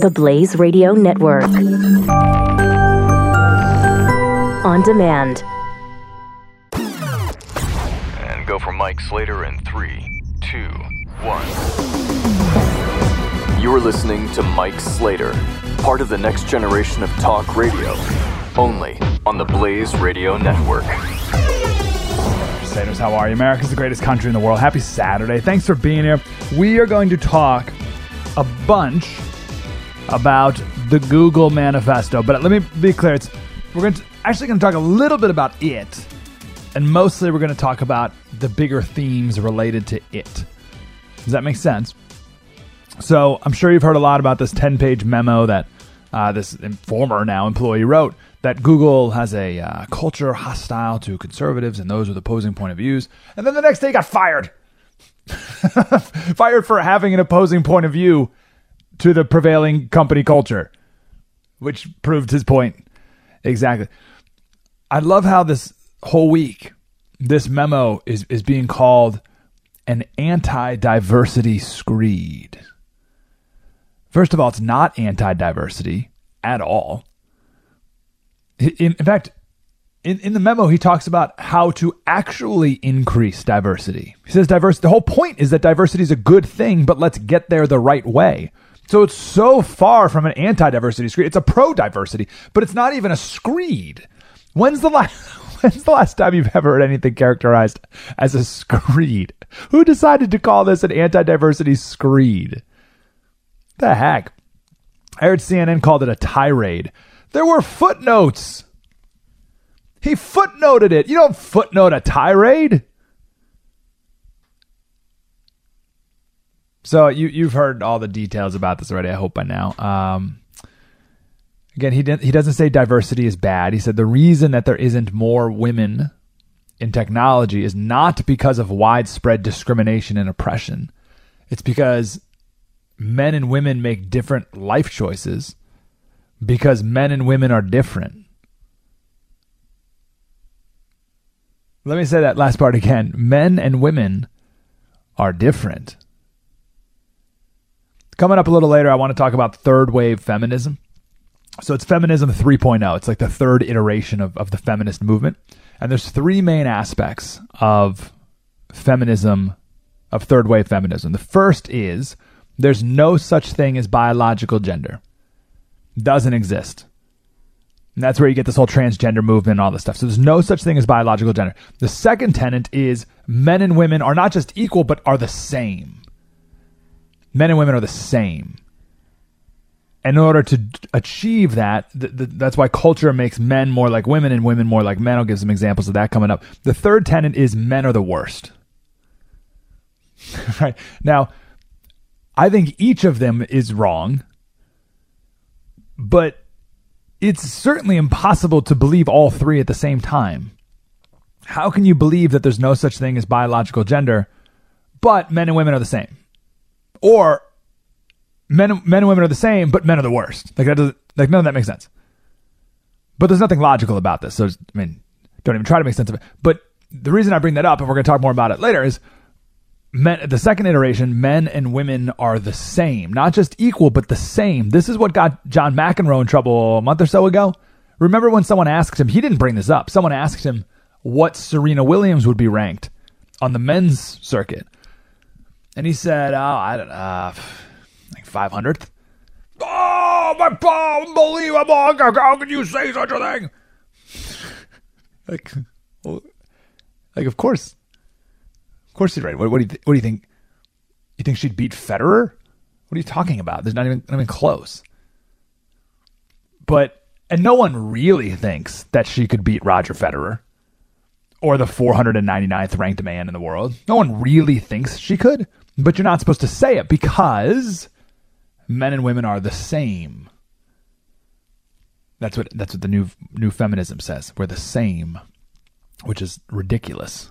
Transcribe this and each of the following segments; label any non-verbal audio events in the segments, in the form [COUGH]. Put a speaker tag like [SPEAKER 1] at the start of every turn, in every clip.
[SPEAKER 1] The Blaze Radio Network. On demand.
[SPEAKER 2] And go for Mike Slater in three, two, one. You're listening to Mike Slater, part of the next generation of talk radio, only on the Blaze Radio Network.
[SPEAKER 3] Slaters, how are you? America's the greatest country in the world. Happy Saturday. Thanks for being here. We are going to talk a bunch about the Google manifesto, but let me be clear. It's we're going to actually going to talk a little bit about it, and mostly we're going to talk about the bigger themes related to it. Does that make sense? So I'm sure you've heard a lot about this 10-page memo that uh, this former now employee wrote that Google has a uh, culture hostile to conservatives and those with opposing point of views, and then the next day got fired. [LAUGHS] fired for having an opposing point of view to the prevailing company culture, which proved his point exactly. I love how this whole week this memo is is being called an anti-diversity screed. First of all, it's not anti-diversity at all. In, in fact, in, in the memo, he talks about how to actually increase diversity. He says diversity. The whole point is that diversity is a good thing, but let's get there the right way. So it's so far from an anti-diversity screed. It's a pro-diversity, but it's not even a screed. When's the last [LAUGHS] when's the last time you've ever heard anything characterized as a screed? Who decided to call this an anti-diversity screed? The heck? I heard CNN called it a tirade. There were footnotes. He footnoted it. You don't footnote a tirade. So you you've heard all the details about this already. I hope by now. Um, again, he didn't, he doesn't say diversity is bad. He said the reason that there isn't more women in technology is not because of widespread discrimination and oppression. It's because men and women make different life choices because men and women are different. Let me say that last part again. Men and women are different. Coming up a little later, I want to talk about third wave feminism. So it's feminism 3.0. It's like the third iteration of, of the feminist movement. And there's three main aspects of feminism, of third wave feminism. The first is there's no such thing as biological gender. Doesn't exist. And that's where you get this whole transgender movement and all this stuff. So there's no such thing as biological gender. The second tenet is men and women are not just equal, but are the same men and women are the same. In order to achieve that, th- th- that's why culture makes men more like women and women more like men. I'll give some examples of that coming up. The third tenet is men are the worst. [LAUGHS] right. Now, I think each of them is wrong, but it's certainly impossible to believe all three at the same time. How can you believe that there's no such thing as biological gender, but men and women are the same? Or men men and women are the same, but men are the worst. Like that doesn't like none of that makes sense. But there's nothing logical about this. So I mean, don't even try to make sense of it. But the reason I bring that up, and we're going to talk more about it later, is men. The second iteration, men and women are the same, not just equal, but the same. This is what got John McEnroe in trouble a month or so ago. Remember when someone asked him? He didn't bring this up. Someone asked him what Serena Williams would be ranked on the men's circuit. And he said, "Oh, I don't know, uh, like 500th." Oh, my God, unbelievable! How can you say such a thing? like, well, like of course, of course he's right. What, what do you th- what do you think? You think she'd beat Federer? What are you talking about? There's not even not even close. But and no one really thinks that she could beat Roger Federer or the 499th ranked man in the world. No one really thinks she could. But you're not supposed to say it because men and women are the same. That's what that's what the new new feminism says. We're the same, which is ridiculous.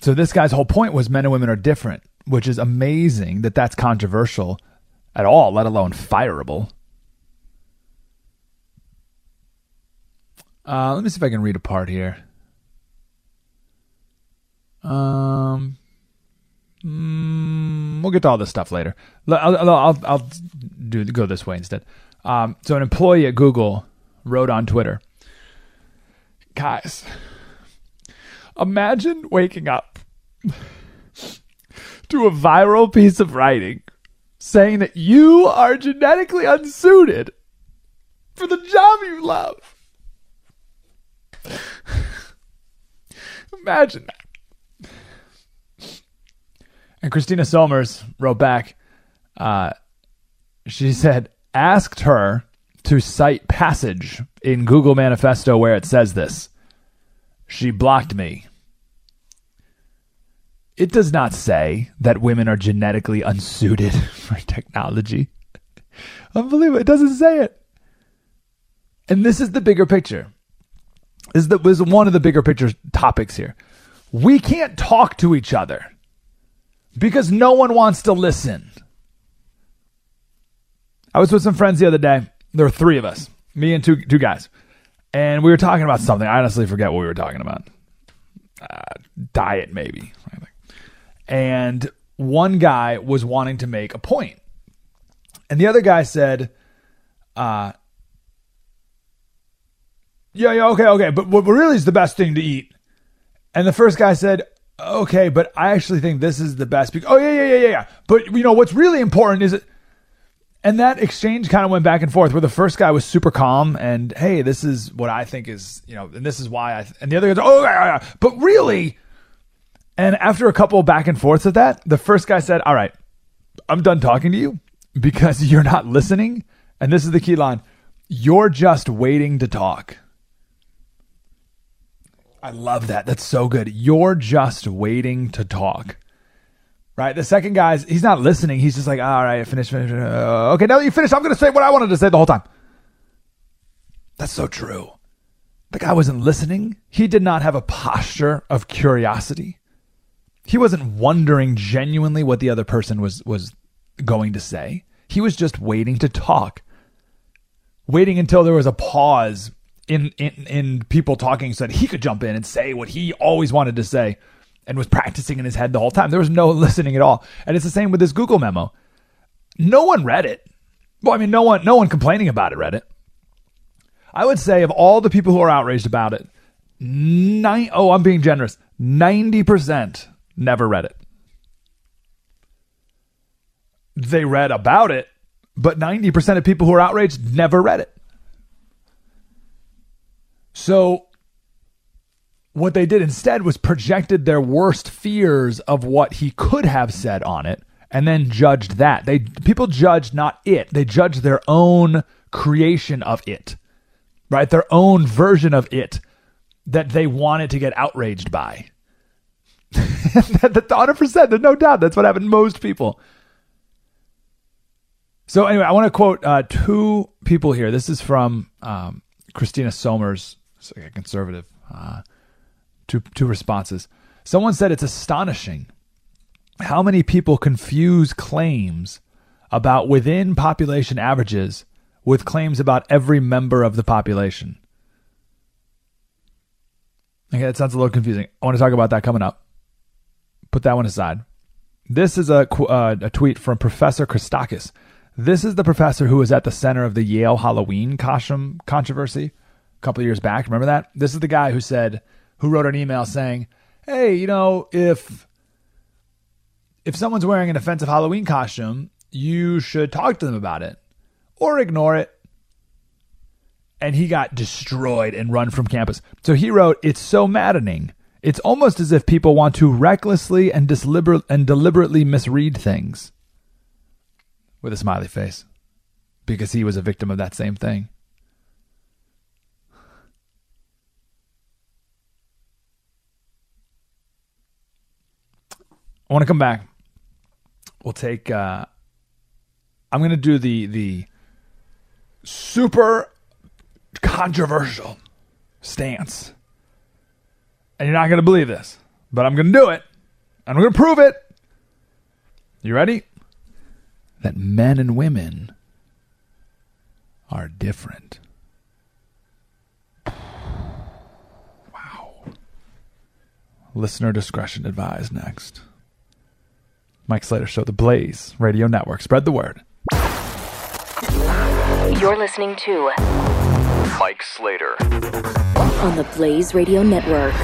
[SPEAKER 3] So this guy's whole point was men and women are different, which is amazing that that's controversial at all, let alone fireable. Uh, let me see if I can read a part here. Um, Mm, we'll get to all this stuff later. I'll, I'll, I'll, I'll do go this way instead. Um, so an employee at Google wrote on Twitter, guys, imagine waking up [LAUGHS] to a viral piece of writing saying that you are genetically unsuited for the job you love. [LAUGHS] Imagine that. And Christina Sommers wrote back, uh, she said, asked her to cite passage in Google Manifesto where it says this. She blocked me. It does not say that women are genetically unsuited [LAUGHS] for technology. Unbelievable. It doesn't say it. And this is the bigger picture. This is, this is one of the bigger picture topics here. We can't talk to each other because no one wants to listen. I was with some friends the other day. There were three of us, me and two two guys, and we were talking about something. I honestly forget what we were talking about. Uh, diet, maybe. And one guy was wanting to make a point, and the other guy said, uh, "Yeah, yeah, okay, okay, but what really is the best thing to eat?" And the first guy said, "Okay, but I actually think this is the best." Because, oh yeah, yeah, yeah, yeah, yeah. But you know what's really important is it and that exchange kind of went back and forth where the first guy was super calm and hey this is what i think is you know and this is why i and the other guy's, oh yeah, yeah, but really and after a couple back and forths of that the first guy said all right i'm done talking to you because [LAUGHS] you're not listening and this is the key line you're just waiting to talk i love that that's so good you're just waiting to talk Right. The second guy's he's not listening. He's just like, all right, finish, finish. Uh, okay, now that you finished, I'm going to say what I wanted to say the whole time. That's so true. The guy wasn't listening. He did not have a posture of curiosity. He wasn't wondering genuinely what the other person was was going to say. He was just waiting to talk. Waiting until there was a pause in in, in people talking so that he could jump in and say what he always wanted to say and was practicing in his head the whole time. There was no [LAUGHS] listening at all. And it's the same with this Google memo. No one read it. Well, I mean, no one, no one complaining about it read it. I would say of all the people who are outraged about it, nine, oh, I'm being generous, 90% never read it. They read about it, but 90% of people who are outraged never read it. So what they did instead was projected their worst fears of what he could have said on it and then judged that. They people judged not it. They judged their own creation of it. Right? Their own version of it that they wanted to get outraged by. [LAUGHS] That's 100%. There's no doubt. That's what happened to most people. So, anyway, I want to quote uh, two people here. This is from um, Christina Sommers, a conservative. Uh, two, two responses. Someone said it's astonishing how many people confuse claims about within population averages with claims about every member of the population. Okay, that sounds a little confusing. I want to talk about that coming up. Put that one aside. This is a, uh, a tweet from Professor Christakis. This is the professor who was at the center of the Yale Halloween costume controversy couple years back. Remember that? This is the guy who said who wrote an email saying, "Hey, you know, if if someone's wearing an offensive Halloween costume, you should talk to them about it or ignore it." And he got destroyed and run from campus. So he wrote, "It's so maddening. It's almost as if people want to recklessly and, and deliberately misread things." With a smiley face, because he was a victim of that same thing. I want to come back. We'll take. Uh, I'm going to do the the super controversial stance, and you're not going to believe this, but I'm going to do it. And I'm going to prove it. You ready? That men and women are different. Wow. Listener discretion advised next. Mike Slater Show, the Blaze Radio Network. Spread the word.
[SPEAKER 1] You're listening to
[SPEAKER 2] Mike Slater.
[SPEAKER 1] on the Blaze Radio Network.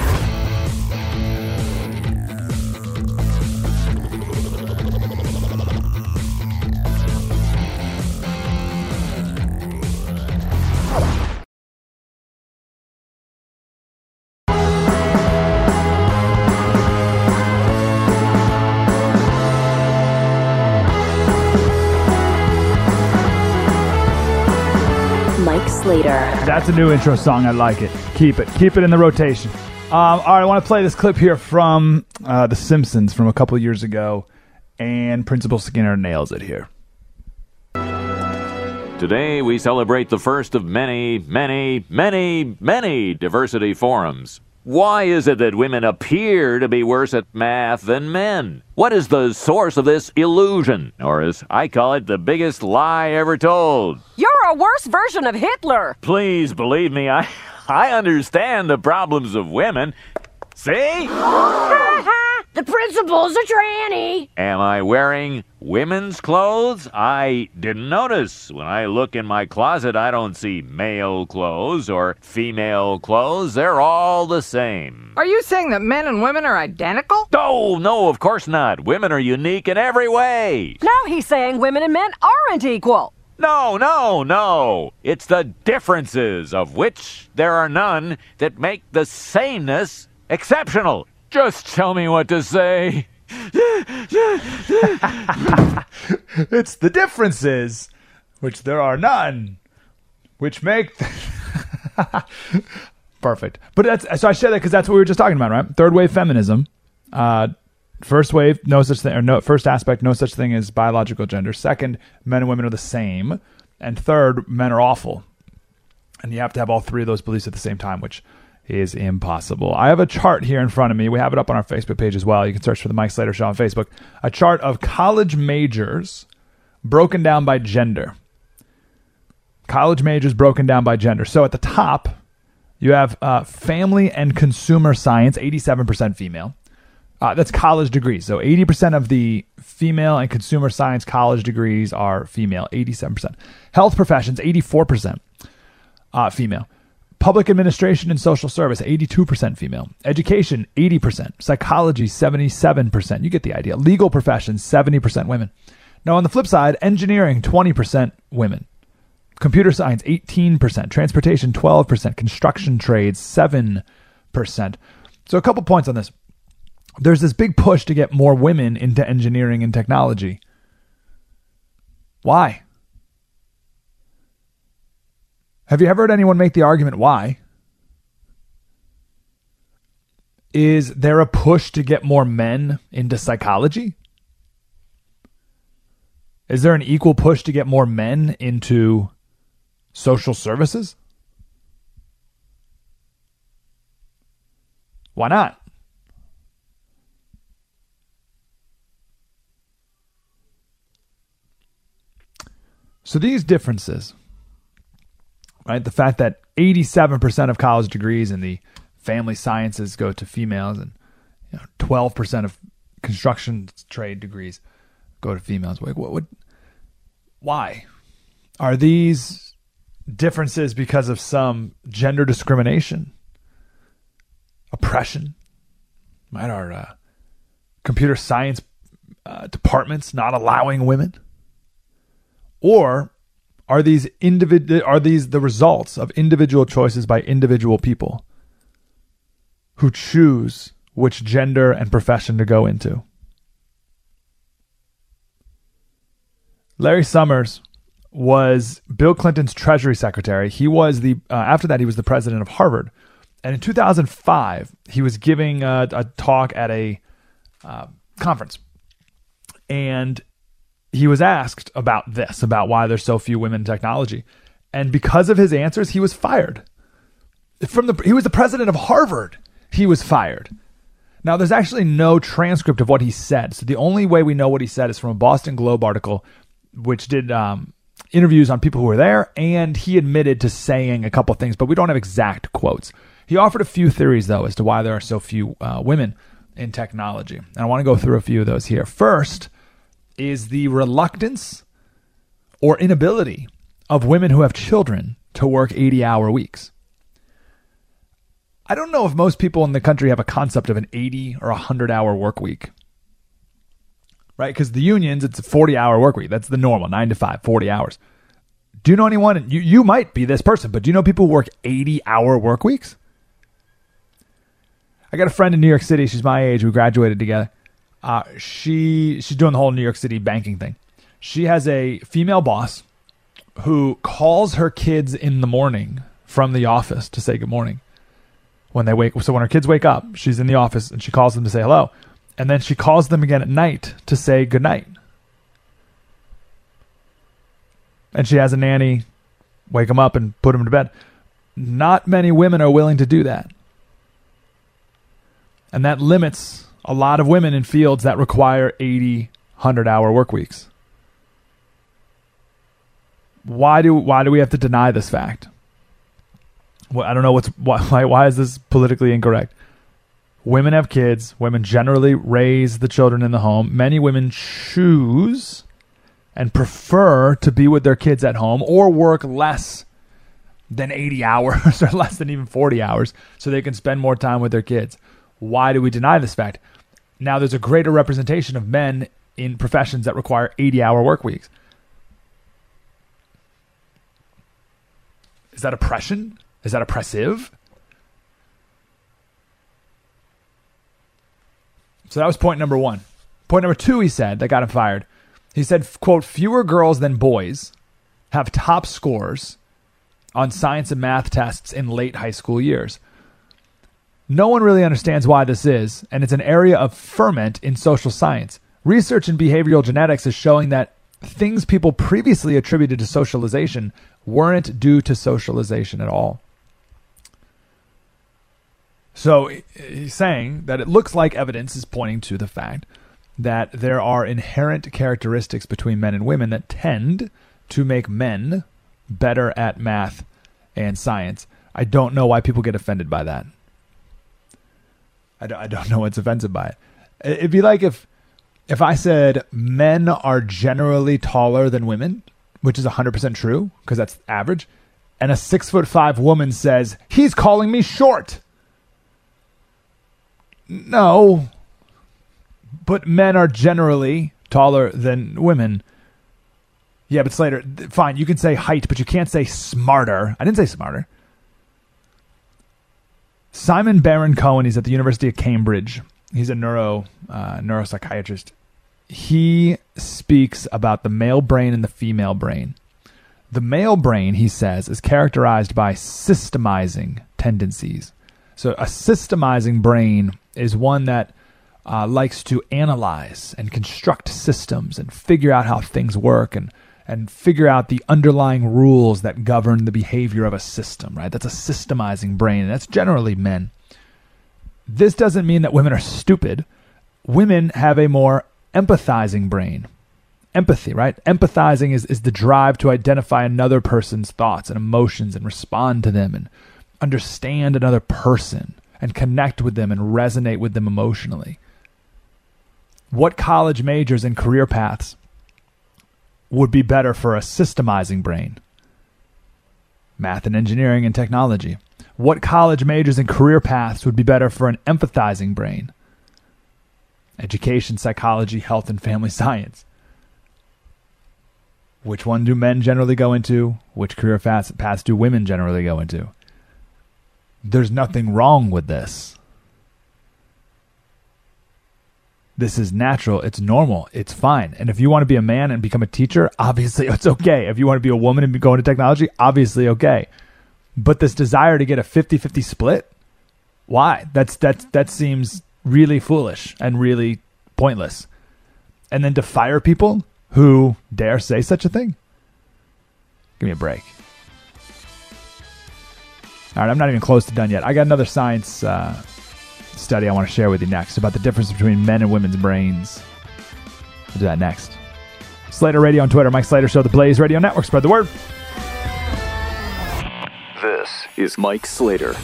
[SPEAKER 1] Mike
[SPEAKER 3] That's a new intro song. I like it. Keep it. Keep it in the rotation. Um, all right, I want to play this clip here from uh, The Simpsons from a couple years ago, and Principal Skinner nails it here.
[SPEAKER 4] Today, we celebrate the first of many, many, many, many diversity forums. Why is it that women appear to be worse at math than men? What is the source of this illusion? Or, as I call it, the biggest lie ever told?
[SPEAKER 5] You're a worse version of Hitler.
[SPEAKER 4] Please believe me, I, [LAUGHS] I understand the problems of women. See? [LAUGHS]
[SPEAKER 5] the principal's a tranny.
[SPEAKER 4] Am I wearing women's clothes? I didn't notice. When I look in my closet, I don't see male clothes or female clothes. They're all the same.
[SPEAKER 6] Are you saying that men and women are identical?
[SPEAKER 4] No, no, of course not. Women are unique in every way.
[SPEAKER 5] Now he's saying women and men aren't equal.
[SPEAKER 4] No, no, no. It's the differences, of which there are none, that make the sameness exceptional. Just tell me what to say. [LAUGHS]
[SPEAKER 3] It's the differences, which there are none, which make. [LAUGHS] Perfect. But that's so I share that because that's what we were just talking about, right? Third wave feminism. Uh, first wave, no such thing, or no first aspect, no such thing as biological gender. Second, men and women are the same, and third, men are awful. And you have to have all three of those beliefs at the same time, which is impossible. I have a chart here in front of me. We have it up on our Facebook page as well. You can search for the Mike Slater Show on Facebook. A chart of college majors broken down by gender. College majors broken down by gender. So at the top, you have uh, family and consumer science, 87% female. Uh, that's college degrees. So 80% of the female and consumer science college degrees are female, 87%. Health professions, 84% uh, female. Public administration and social service, 82% female. Education, 80%. Psychology, 77%. You get the idea. Legal professions, 70% women. Now, on the flip side, engineering, 20% women. Computer science, 18%. Transportation, 12%. Construction trades, 7%. So, a couple points on this. There's this big push to get more women into engineering and technology. Why? Have you ever heard anyone make the argument why? Is there a push to get more men into psychology? Is there an equal push to get more men into social services? Why not? So these differences right? The fact that 87% of college degrees in the family sciences go to females and you know, 12% of construction trade degrees go to females. Like, what would, why? Are these differences because of some gender discrimination, oppression? Might our uh, computer science uh, departments not allowing women? Or are these individ- are these the results of individual choices by individual people who choose which gender and profession to go into? Larry Summers was Bill Clinton's Treasury Secretary. He was the uh, after that he was the president of Harvard, and in 2005 he was giving a, a talk at a uh, conference, and he was asked about this, about why there's so few women in technology. And because of his answers, he was fired. From the he was the president of Harvard. He was fired. Now there's actually no transcript of what he said. So the only way we know what he said is from a Boston Globe article which did um, interviews on people who were there and he admitted to saying a couple things, but we don't have exact quotes. He offered a few theories though as to why there are so few uh, women in technology. And I want to go through a few of those here. First, is the reluctance or inability of women who have children to work 80 hour weeks. I don't know if most people in the country have a concept of an 80 or 100 hour work week. Right? Because the unions, it's a 40 hour work week. That's the normal, 9 to 5, 40 hours. Do you know anyone? You, you might be this person, but do you know people who work 80 hour work weeks? I got a friend in New York City. She's my age. We graduated together. Uh, she she's doing the whole New York City banking thing. She has a female boss who calls her kids in the morning from the office to say good morning when they wake. So when her kids wake up, she's in the office and she calls them to say hello, and then she calls them again at night to say good night. And she has a nanny wake them up and put them to bed. Not many women are willing to do that. And that limits a lot of women in fields that require 80, 100 hour work weeks. Why do why do we have to deny this fact? Well, I don't know what's why why is this politically incorrect? Women have kids. Women generally raise the children in the home. Many women choose and prefer to be with their kids at home or work less than 80 [LAUGHS] hours or less than even 40 hours so they can spend more time with their kids. Why do we deny this fact? Now there's a greater representation of men in professions that require 80 hour work weeks. Is that oppression? Is that oppressive? So that was point number one. Point number two, he said, that got him fired. He said, quote, fewer girls than boys have top scores on science and math tests in late high school years. No one really understands why this is, and it's an area of ferment in social science. Research in behavioral genetics is showing that things people previously attributed to socialization weren't due to socialization at all. So he's saying that it looks like evidence is pointing to the fact that there are inherent characteristics between men and women that tend to make men better at math and science. I don't know why people get offended by that. I don't, I don't know what's offensive by it. It'd be like if if I said men are generally taller than women, which is 100% true because that's average, and a six foot five woman says, he's calling me short. No. But men are generally taller than women. Yeah, but Slater, fine, you can say height, but you can't say smarter. I didn't say smarter. Simon Baron Cohen, he's at the University of Cambridge. He's a neuro uh, neuropsychiatrist. He speaks about the male brain and the female brain. The male brain, he says, is characterized by systemizing tendencies. So a systemizing brain is one that uh, likes to analyze and construct systems and figure out how things work and and figure out the underlying rules that govern the behavior of a system, right? That's a systemizing brain, and that's generally men. This doesn't mean that women are stupid. Women have a more empathizing brain. Empathy, right? Empathizing is, is the drive to identify another person's thoughts and emotions and respond to them and understand another person and connect with them and resonate with them emotionally. What college majors and career paths would be better for a systemizing brain? Math and engineering and technology. What college majors and career paths would be better for an empathizing brain? Education, psychology, health, and family [LAUGHS] science. Which one do men generally go into? Which career paths, do women generally go into? There's nothing wrong with this. This is natural. It's normal. It's fine. And if you want to be a man and become a teacher, obviously [LAUGHS] it's okay. If you want to be a woman and go into technology, obviously okay. But this desire to get a 50-50 split, why? That's that's that seems really foolish and really pointless. And then to fire people who dare say such a thing? Give me a break. All right, I'm not even close to done yet. I got another science uh, study I want to share with you next about the difference between men and women's brains. We'll do that next. Slater Radio on Twitter, Mike Slater Show, the Blaze Radio Network. Spread the word.
[SPEAKER 2] This is Mike Slater,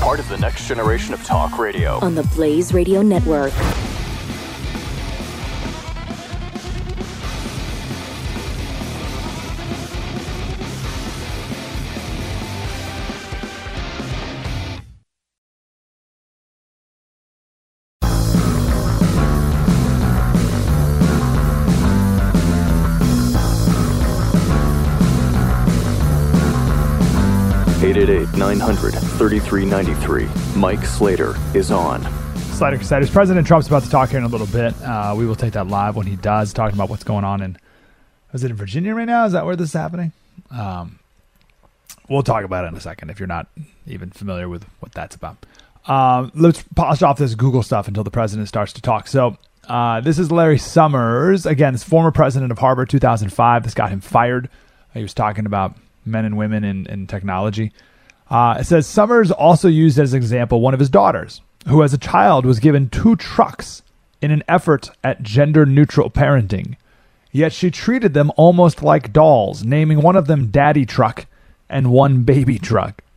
[SPEAKER 2] part of the next generation of talk radio.
[SPEAKER 1] on the Blaze Radio Network.
[SPEAKER 2] 900 3393. Mike Slater is on.
[SPEAKER 3] Slater Crusaders. President Trump's about to talk here in a little bit. Uh, we will take that live when he does, talking about what's going on in. Is it in Virginia right now? Is that where this is happening? Um, we'll talk about it in a second if you're not even familiar with what that's about. Um, let's polish off this Google stuff until the president starts to talk. So, uh, this is Larry Summers. Again, this former president of Harvard, 2005. This got him fired. He was talking about men and women in, in technology. Uh, it says Summers also used as an example one of his daughters, who as a child was given two trucks in an effort at gender neutral parenting. Yet she treated them almost like dolls, naming one of them Daddy Truck and one Baby Truck. [LAUGHS]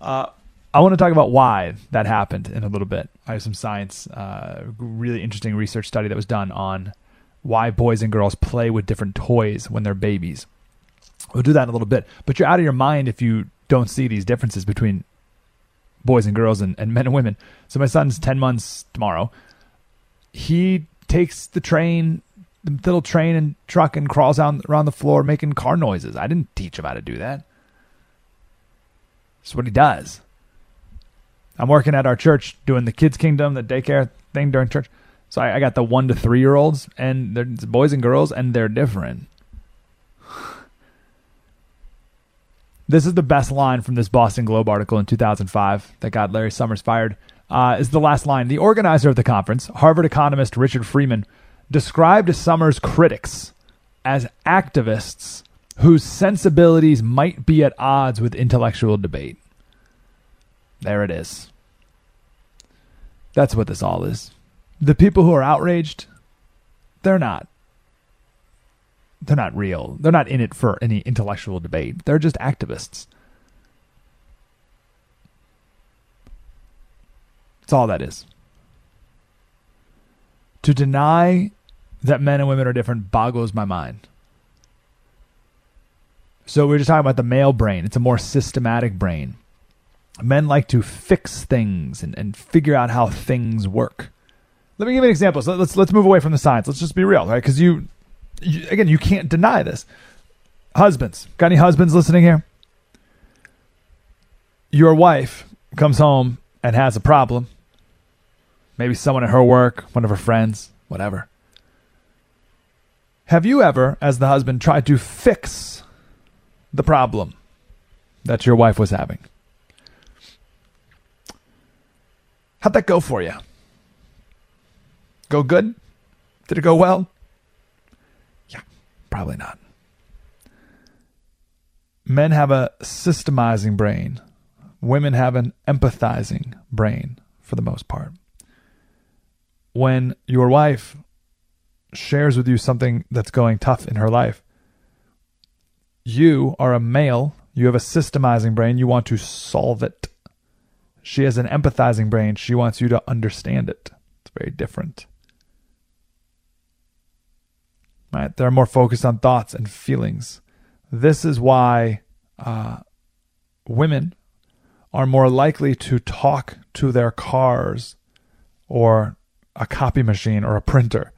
[SPEAKER 3] Uh, I want to talk about why that happened in a little bit. I have some science, uh, really interesting research study that was done on why boys and girls play with different toys when they're babies. We'll do that in a little bit. But you're out of your mind if you don't see these differences between boys and girls and, and men and women. So my son's 10 months tomorrow. He takes the train, the little train and truck and crawls out around the floor making car noises. I didn't teach him how to do that. That's what he does. I'm working at our church doing the kids' kingdom, the daycare thing during church. So I, I got the one to three year olds, and they're boys and girls, and they're different. This is the best line from this Boston Globe article in 2005 that got Larry Summers fired. Uh, is the last line. The organizer of the conference, Harvard economist Richard Freeman, described Summers' critics as activists whose sensibilities might be at odds with intellectual debate. There it is. That's what this all is. The people who are outraged, they're not they're not real. They're not in it for any intellectual debate. They're just activists. That's all that is. To deny that men and women are different boggles my mind. So we are just talking about the male brain. It's a more systematic brain. Men like to fix things and, and figure out how things work. Let me give you an example. So let's let's move away from the science. Let's just be real, right? Because you you, again, you can't deny this. Husbands, got any husbands listening here? Your wife comes home and has a problem. Maybe someone at her work, one of her friends, whatever. Have you ever, as the husband, tried to fix the problem that your wife was having? How'd that go for you? Go good? Did it go well? Probably not. Men have a systemizing brain. Women have an empathizing brain for the most part. When your wife shares with you something that's going tough in her life, you are a male, you have a systemizing brain, you want to solve it. She has an empathizing brain, she wants you to understand it. It's very different. Right? They're more focused on thoughts and feelings. This is why uh, women are more likely to talk to their cars or a copy machine or a printer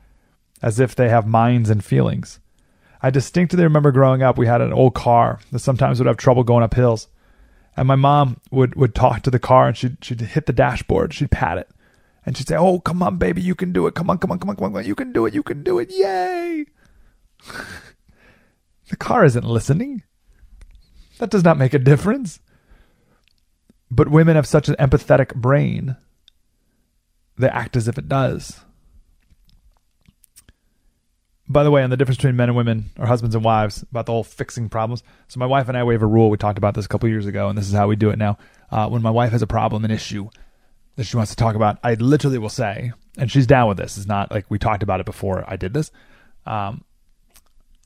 [SPEAKER 3] as if they have minds and feelings. I distinctly remember growing up, we had an old car that sometimes would have trouble going up hills. And my mom would, would talk to the car and she'd, she'd hit the dashboard, she'd pat it. And she'd say, Oh, come on, baby, you can do it. Come on, come on, come on, come on. You can do it. You can do it. Yay. [LAUGHS] the car isn't listening. That does not make a difference. But women have such an empathetic brain, they act as if it does. By the way, on the difference between men and women, or husbands and wives, about the whole fixing problems. So, my wife and I, we have a rule. We talked about this a couple years ago, and this is how we do it now. Uh, when my wife has a problem, an issue that she wants to talk about, I literally will say, and she's down with this. It's not like we talked about it before I did this. Um,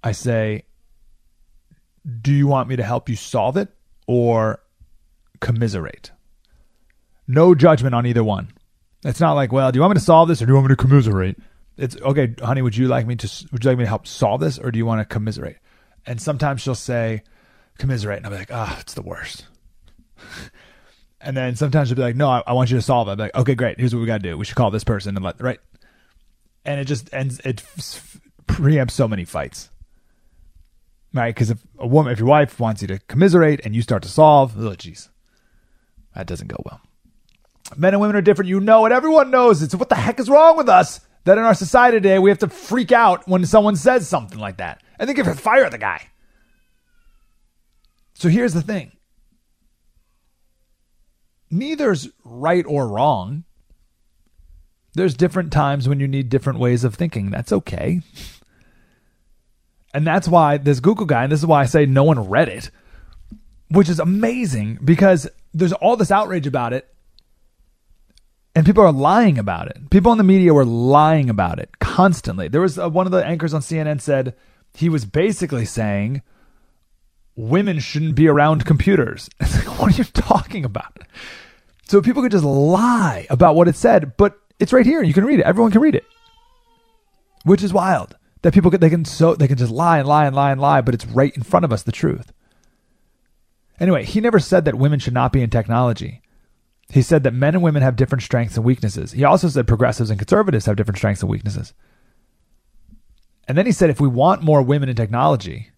[SPEAKER 3] I say, Do you want me to help you solve it or commiserate? No judgment on either one. It's not like, well, do you want me to solve this or do you want me to commiserate? It's okay, honey. Would you like me to? Would you like me to help solve this, or do you want to commiserate? And sometimes she'll say, commiserate, and I'll be like, ah, oh, it's the worst. [LAUGHS] and then sometimes she'll be like, no, I, I want you to solve it. I'm like, okay, great. Here's what we got to do. We should call this person and let right. And it just ends. It preempts so many fights right? Because if a woman, if your wife wants you to commiserate and you start to solve, oh, jeez, that doesn't go well. Men and women are different. You know it. Everyone knows it. So what the heck is wrong with us that in our society today we have to freak out when someone says something like that? I think if fire the guy. So here's the thing. Neither's right or wrong. There's different times when you need different ways of thinking. That's okay. And that's why this Google guy, and this is why I say no one read it, which is amazing because there's all this outrage about it and people are lying about it. People in the media were lying about it constantly. There was uh, one of the anchors on CNN said he was basically saying women shouldn't be around computers. [LAUGHS] It's like, what are you talking about? So people could just lie about what it said, but it's right here. You can read it. Everyone can read it, which is wild. That people could, they can so they can just lie and lie and lie and lie, but it's right in front of us the truth. Anyway, he never said that women should not be in technology. He said that men and women have different strengths and weaknesses. He also said progressives and conservatives have different strengths and weaknesses. And then he said if we want more women in technology,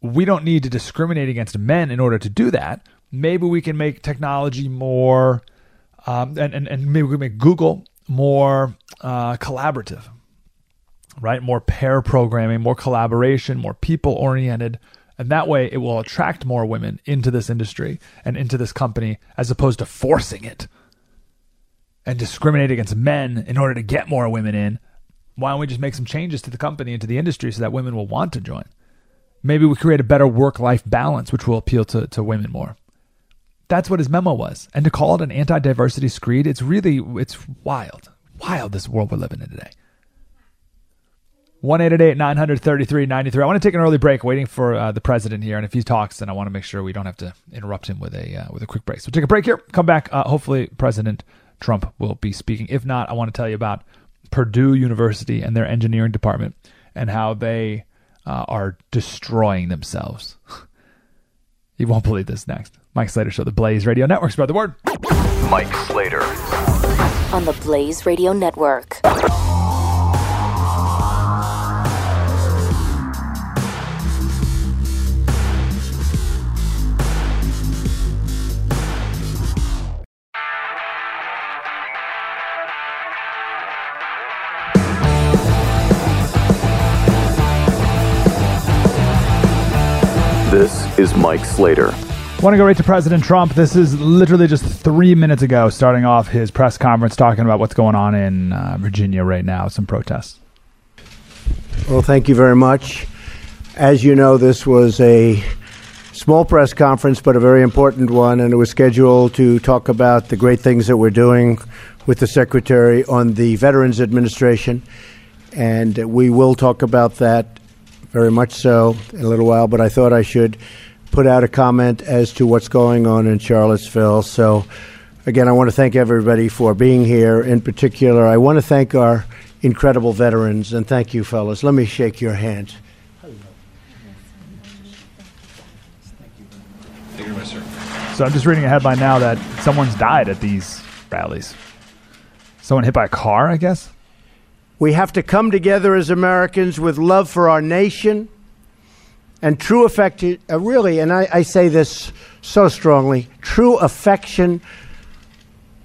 [SPEAKER 3] we don't need to discriminate against men in order to do that. Maybe we can make technology more, um, and, and, and maybe we can make Google more uh, collaborative, right? More pair programming, more collaboration, more people oriented. And that way it will attract more women into this industry and into this company as opposed to forcing it and discriminate against men in order to get more women in. Why don't we just make some changes to the company and to the industry so that women will want to join? Maybe we create a better work life balance, which will appeal to, to women more. That's what his memo was. And to call it an anti diversity screed, it's really, it's wild. Wild, this world we're living in today. 1 933 93. I want to take an early break, waiting for uh, the president here. And if he talks, then I want to make sure we don't have to interrupt him with a uh, with a quick break. So take a break here. Come back. Uh, hopefully, President Trump will be speaking. If not, I want to tell you about Purdue University and their engineering department and how they uh, are destroying themselves. [LAUGHS] you won't believe this next. Mike Slater Show, the Blaze Radio Network. Spread the word.
[SPEAKER 2] Mike Slater.
[SPEAKER 1] On the Blaze Radio Network.
[SPEAKER 2] This is Mike Slater.
[SPEAKER 3] Want to go right to President Trump. This is literally just three minutes ago, starting off his press conference talking about what's going on in uh, Virginia right now, some protests.
[SPEAKER 7] Well, thank you very much. As you know, this was a small press conference, but a very important one, and it was scheduled to talk about the great things that we're doing with the Secretary on the Veterans Administration. And we will talk about that very much so in a little while, but I thought I should put out a comment as to what's going on in Charlottesville. So, again, I want to thank everybody for being here. In particular, I want to thank our incredible veterans, and thank you, fellas. Let me shake your hand.
[SPEAKER 3] So I'm just reading a headline now that someone's died at these rallies. Someone hit by a car, I guess.
[SPEAKER 7] We have to come together as Americans with love for our nation and true affection, uh, really, and I, I say this so strongly true affection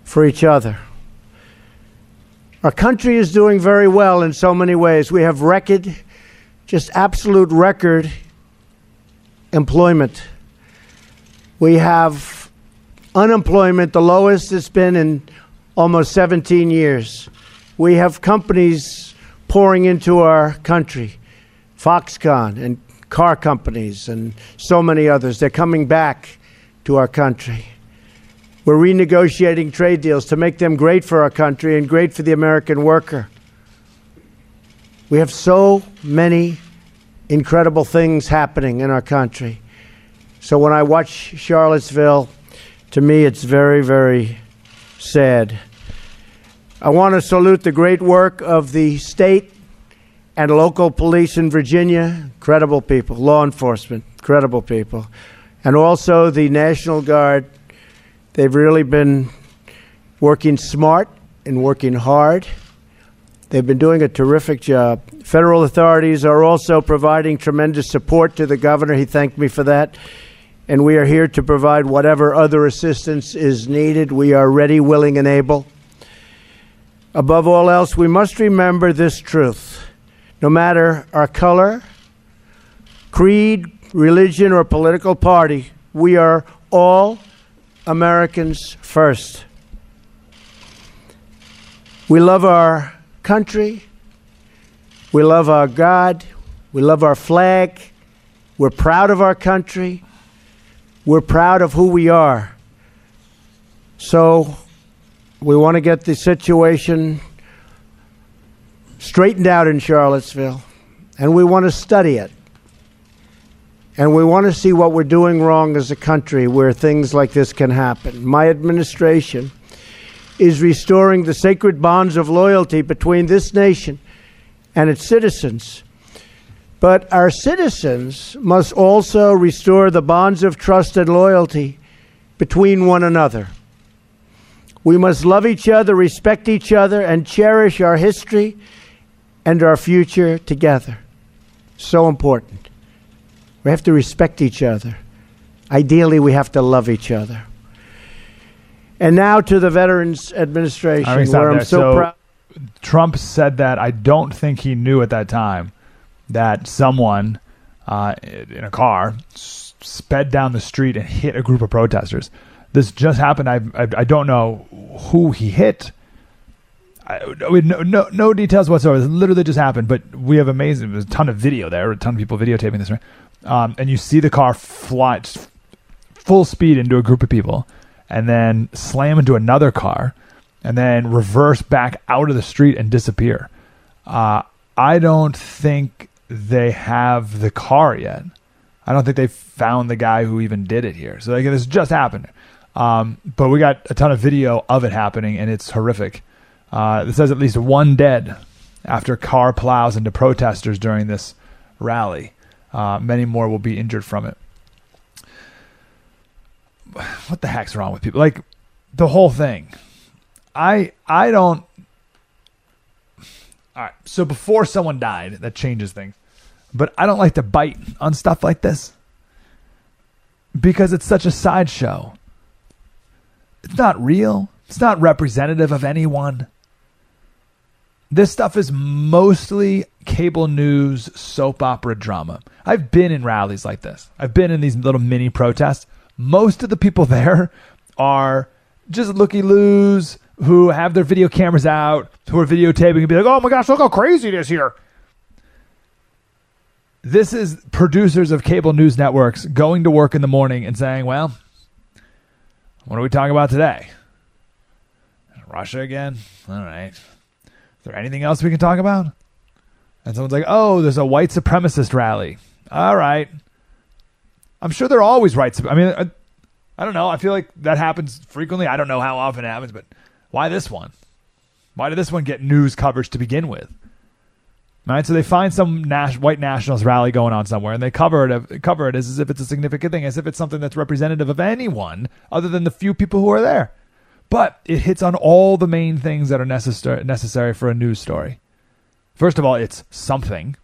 [SPEAKER 7] for each other. Our country is doing very well in so many ways. We have record, just absolute record employment. We have unemployment, the lowest it's been in almost 17 years. We have companies pouring into our country, Foxconn and car companies and so many others. They're coming back to our country. We're renegotiating trade deals to make them great for our country and great for the American worker. We have so many incredible things happening in our country. So when I watch Charlottesville, to me it's very, very sad. I want to salute the great work of the state and local police in Virginia, credible people, law enforcement, credible people, and also the National Guard. They've really been working smart and working hard. They've been doing a terrific job. Federal authorities are also providing tremendous support to the governor. He thanked me for that. And we are here to provide whatever other assistance is needed. We are ready, willing, and able. Above all else, we must remember this truth. No matter our color, creed, religion, or political party, we are all Americans first. We love our country. We love our God. We love our flag. We're proud of our country. We're proud of who we are. So we want to get the situation straightened out in Charlottesville, and we want to study it. And we want to see what we're doing wrong as a country where things like this can happen. My administration is restoring the sacred bonds of loyalty between this nation and its citizens. But our citizens must also restore the bonds of trust and loyalty between one another. We must love each other, respect each other, and cherish our history and our future together. So important. We have to respect each other. Ideally, we have to love each other. And now to the Veterans Administration,
[SPEAKER 3] All right, stop
[SPEAKER 7] where I'm so,
[SPEAKER 3] So-
[SPEAKER 7] proud.
[SPEAKER 3] Trump said that I don't think he knew at that time that someone uh, in a car sped down the street and hit a group of protesters. This just happened. I I, I don't know who he hit. I, no, no no details whatsoever. This literally just happened. But we have amazing. There's a ton of video there. A ton of people videotaping this. Right? Um, and you see the car fly full speed into a group of people, and then slam into another car, and then reverse back out of the street and disappear. Uh, I don't think they have the car yet. I don't think they found the guy who even did it here. So like, this just happened. Um, but we got a ton of video of it happening, and it's horrific. Uh, it says at least one dead after car plows into protesters during this rally. Uh, many more will be injured from it. What the heck's wrong with people? Like the whole thing. I I don't. All right. So before someone died, that changes things. But I don't like to bite on stuff like this because it's such a sideshow. It's not real. It's not representative of anyone. This stuff is mostly cable news, soap opera drama. I've been in rallies like this. I've been in these little mini protests. Most of the people [LAUGHS] there are just looky loos who have their video cameras out, who are videotaping and be like, oh my gosh, look how crazy it is here. This is producers of cable news networks going to work in the morning and saying, well, what are we talking about today? Russia again? All right. There anything else we can talk about? And someone's like, oh, there's a white supremacist rally. All right. I'm sure they're always right. I mean, I, I don't know. I feel like that happens frequently. I don't know how often it happens, but why this one? Why did this one get news coverage to begin with? Right, so they find some white nationalist rally going on somewhere, and they cover it cover it as, as if it's a significant thing, as if it's something that's representative of anyone other than the few people who are there. But it hits on all the main things that are necessary necessary for a news story. First of all, it's something.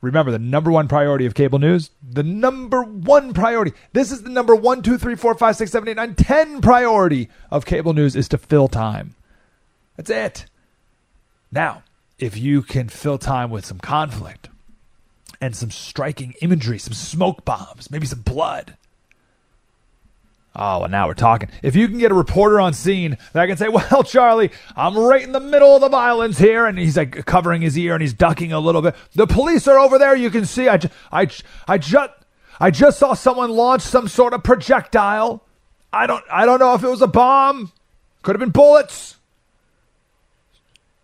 [SPEAKER 3] Remember, the number one priority of cable news, the number one priority. This is the number one, two, three, four, five, six, seven, eight, nine, ten priority of cable news is to fill time. That's it. Now, if you can fill time with some conflict and some striking imagery, some smoke bombs, maybe some blood. Oh, well, now we're talking. If you can get a reporter on scene that can say, [LAUGHS] Well, Charlie, I'm right in the middle of the violence here, and he's like covering his ear and he's ducking a little bit. The police are over there. You can see. I, I, I just, I just saw someone launch some sort of projectile. I don't, I don't know if it was a bomb. Could have been bullets.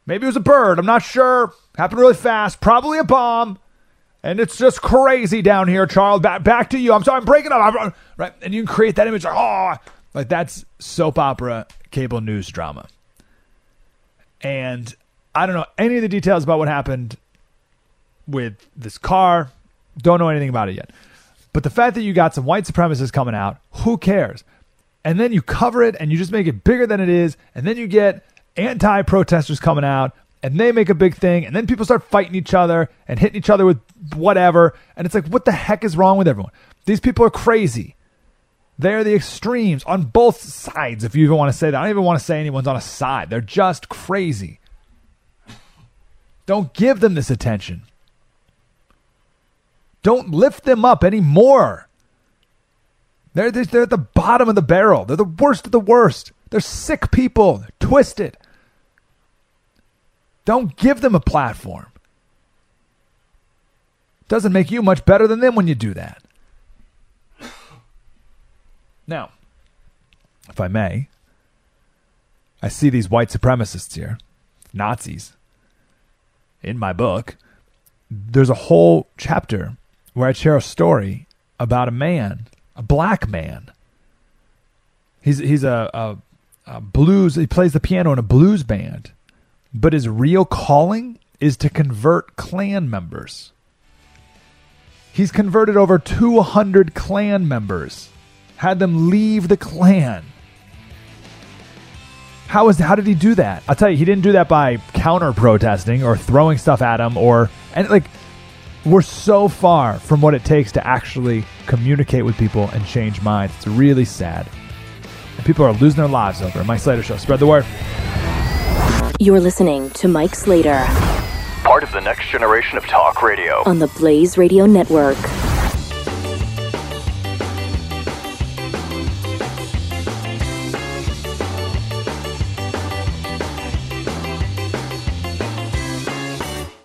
[SPEAKER 3] Maybe it was a bird. I'm not sure. Happened really fast. Probably a bomb. And it's just crazy down here, Charles. Back, back to you. I'm sorry, I'm breaking up. I'm, right, and you can create that image. Like, oh, like that's soap opera, cable news drama. And I don't know any of the details about what happened with this car. Don't know anything about it yet. But the fact that you got some white supremacists coming out, who cares? And then you cover it and you just make it bigger than it is. And then you get anti protesters coming out and they make a big thing, and then people start fighting each other and hitting each other with whatever. And it's like, what the heck is wrong with everyone? These people are crazy. They're the extremes on both sides, if you even want to say that. I don't even want to say anyone's on a side. They're just crazy. Don't give them this attention. Don't lift them up anymore. They're, they're at the bottom of the barrel. They're the worst of the worst. They're sick people. They're twisted. Don't give them a platform. Doesn't make you much better than them when you do that. Now, if I may, I see these white supremacists here, Nazis. In my book, there's a whole chapter where I share a story about a man, a black man. He's he's a, a, a blues. He plays the piano in a blues band, but his real calling is to convert Klan members. He's converted over 200 Klan members, had them leave the Klan. How is how did he do that? I'll tell you, he didn't do that by counter protesting or throwing stuff at him or and like we're so far from what it takes to actually communicate with people and change minds. It's really sad. And people are losing their lives over it. Mike Slater Show. Spread the word.
[SPEAKER 1] You're listening to Mike Slater
[SPEAKER 2] Part of the next generation of talk radio.
[SPEAKER 1] on the Blaze Radio Network.